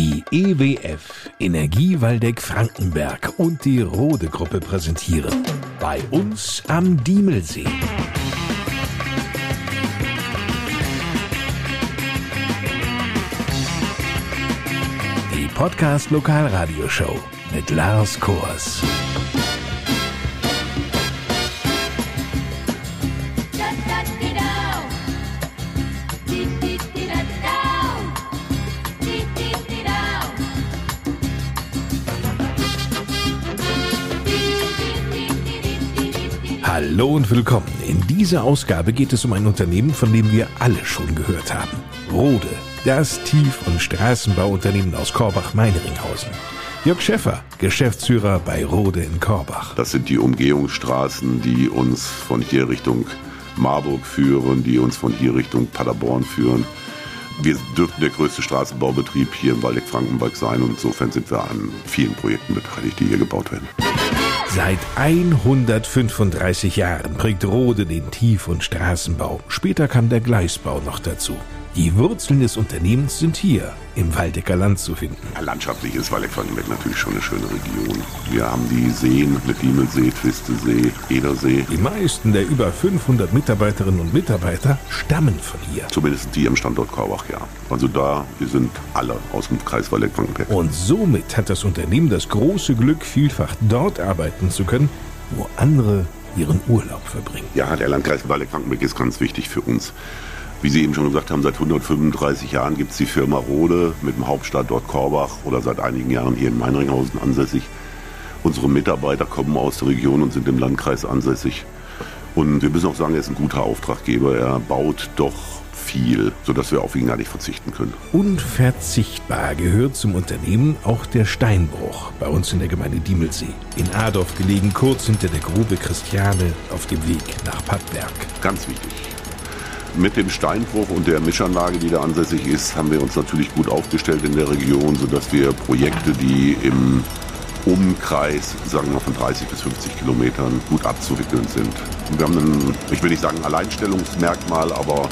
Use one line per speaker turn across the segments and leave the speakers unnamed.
Die EWF Energie Waldeck Frankenberg und die Rode Gruppe präsentieren bei uns am Diemelsee. Die Podcast Lokalradioshow mit Lars Kors. Hallo und willkommen. In dieser Ausgabe geht es um ein Unternehmen, von dem wir alle schon gehört haben. Rode, das Tief- und Straßenbauunternehmen aus Korbach-Meineringhausen. Jörg Schäffer, Geschäftsführer bei Rode in Korbach.
Das sind die Umgehungsstraßen, die uns von hier Richtung Marburg führen, die uns von hier Richtung Paderborn führen. Wir dürften der größte Straßenbaubetrieb hier im Waldeck-Frankenberg sein und insofern sind wir an vielen Projekten beteiligt, die hier gebaut werden.
Seit 135 Jahren prägt Rode den Tief- und Straßenbau. Später kam der Gleisbau noch dazu. Die Wurzeln des Unternehmens sind hier im Waldecker Land zu finden.
Ja, landschaftlich ist Waldeck-Frankenberg natürlich schon eine schöne Region. Wir haben die Seen mit Diemelsee, Twistesee, Edersee.
Die meisten der über 500 Mitarbeiterinnen und Mitarbeiter stammen von hier.
Zumindest die am Standort Korbach, ja. Also da, wir sind alle aus dem Kreis Waldeck-Frankenberg.
Und somit hat das Unternehmen das große Glück, vielfach dort arbeiten zu können, wo andere ihren Urlaub verbringen.
Ja, der Landkreis Waldeck-Frankenberg ist ganz wichtig für uns. Wie Sie eben schon gesagt haben, seit 135 Jahren gibt es die Firma Rode mit dem Hauptstandort Korbach oder seit einigen Jahren hier in Meinringhausen ansässig. Unsere Mitarbeiter kommen aus der Region und sind im Landkreis ansässig. Und wir müssen auch sagen, er ist ein guter Auftraggeber. Er baut doch viel, sodass wir auf ihn gar nicht verzichten können.
Unverzichtbar gehört zum Unternehmen auch der Steinbruch bei uns in der Gemeinde Diemelsee. In Adorf gelegen, kurz hinter der Grube Christiane auf dem Weg nach Pattberg.
Ganz wichtig. Mit dem Steinbruch und der Mischanlage, die da ansässig ist, haben wir uns natürlich gut aufgestellt in der Region, sodass wir Projekte, die im Umkreis, sagen wir von 30 bis 50 Kilometern, gut abzuwickeln sind. Wir haben ein, ich will nicht sagen Alleinstellungsmerkmal, aber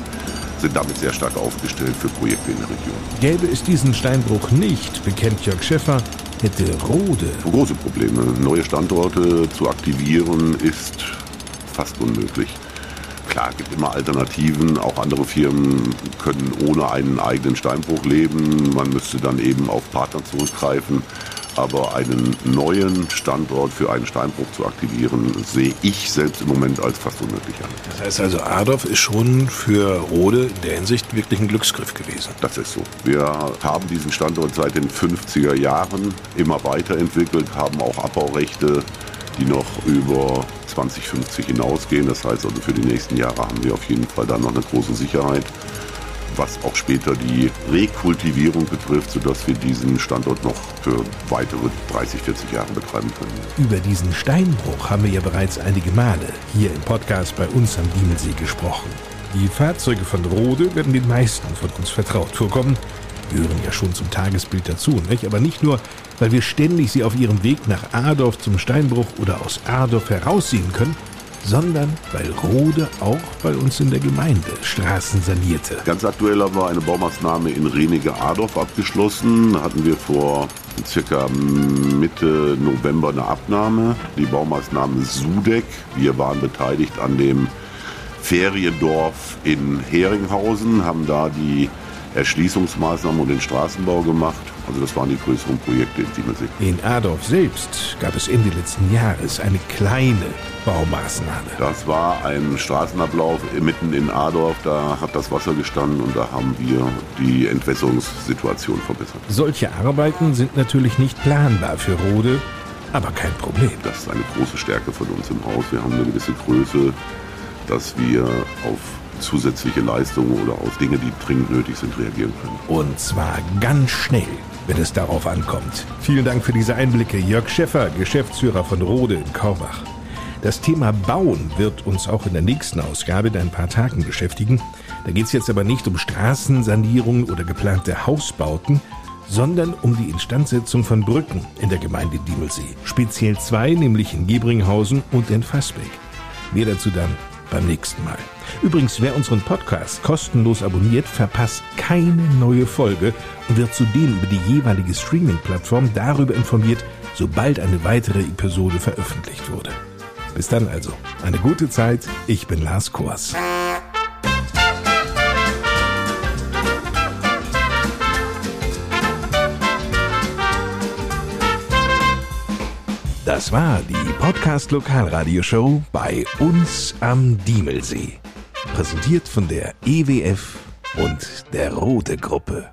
sind damit sehr stark aufgestellt für Projekte in der Region.
Gäbe es diesen Steinbruch nicht, bekennt Jörg Schäffer, hätte Rode
Große Probleme. Neue Standorte zu aktivieren ist fast unmöglich. Klar, es gibt immer Alternativen. Auch andere Firmen können ohne einen eigenen Steinbruch leben. Man müsste dann eben auf Partner zurückgreifen. Aber einen neuen Standort für einen Steinbruch zu aktivieren, sehe ich selbst im Moment als fast unmöglich an.
Das heißt also, Adorf ist schon für Rode in der Hinsicht wirklich ein Glücksgriff gewesen.
Das ist so. Wir haben diesen Standort seit den 50er Jahren immer weiterentwickelt, haben auch Abbaurechte, die noch über 2050 hinausgehen. Das heißt also, für die nächsten Jahre haben wir auf jeden Fall dann noch eine große Sicherheit, was auch später die Rekultivierung betrifft, sodass wir diesen Standort noch für weitere 30, 40 Jahre betreiben können.
Über diesen Steinbruch haben wir ja bereits einige Male hier im Podcast bei uns am Diemelsee gesprochen. Die Fahrzeuge von Rode werden den meisten von uns vertraut vorkommen, gehören ja schon zum Tagesbild dazu, nicht? aber nicht nur, weil wir ständig sie auf ihrem Weg nach Adorf zum Steinbruch oder aus Adorf heraussehen können, sondern weil Rode auch bei uns in der Gemeinde Straßen sanierte.
Ganz aktuell haben wir eine Baumaßnahme in Renige-Adorf abgeschlossen. Da hatten wir vor circa Mitte November eine Abnahme. Die Baumaßnahme Sudeck. Wir waren beteiligt an dem Feriendorf in Heringhausen, haben da die Erschließungsmaßnahmen und den Straßenbau gemacht. Also das waren die größeren Projekte in Diemelsee.
In Adorf selbst gab es Ende letzten Jahres eine kleine Baumaßnahme.
Das war ein Straßenablauf mitten in Adorf. Da hat das Wasser gestanden und da haben wir die Entwässerungssituation verbessert.
Solche Arbeiten sind natürlich nicht planbar für Rode, aber kein Problem.
Das ist eine große Stärke von uns im Haus. Wir haben eine gewisse Größe, dass wir auf zusätzliche Leistungen oder auf Dinge, die dringend nötig sind, reagieren können.
Und zwar ganz schnell, wenn es darauf ankommt. Vielen Dank für diese Einblicke, Jörg Schäffer, Geschäftsführer von Rode in Korbach. Das Thema Bauen wird uns auch in der nächsten Ausgabe in ein paar Tagen beschäftigen. Da geht es jetzt aber nicht um Straßensanierung oder geplante Hausbauten, sondern um die Instandsetzung von Brücken in der Gemeinde Diemelsee. Speziell zwei, nämlich in Gebringhausen und in Fassbeck. Mehr dazu dann beim nächsten Mal. Übrigens, wer unseren Podcast kostenlos abonniert, verpasst keine neue Folge und wird zudem über die jeweilige Streaming-Plattform darüber informiert, sobald eine weitere Episode veröffentlicht wurde. Bis dann also. Eine gute Zeit. Ich bin Lars Kors. Das war die Podcast Lokalradioshow bei uns am Diemelsee. Präsentiert von der EWF und der Rote Gruppe.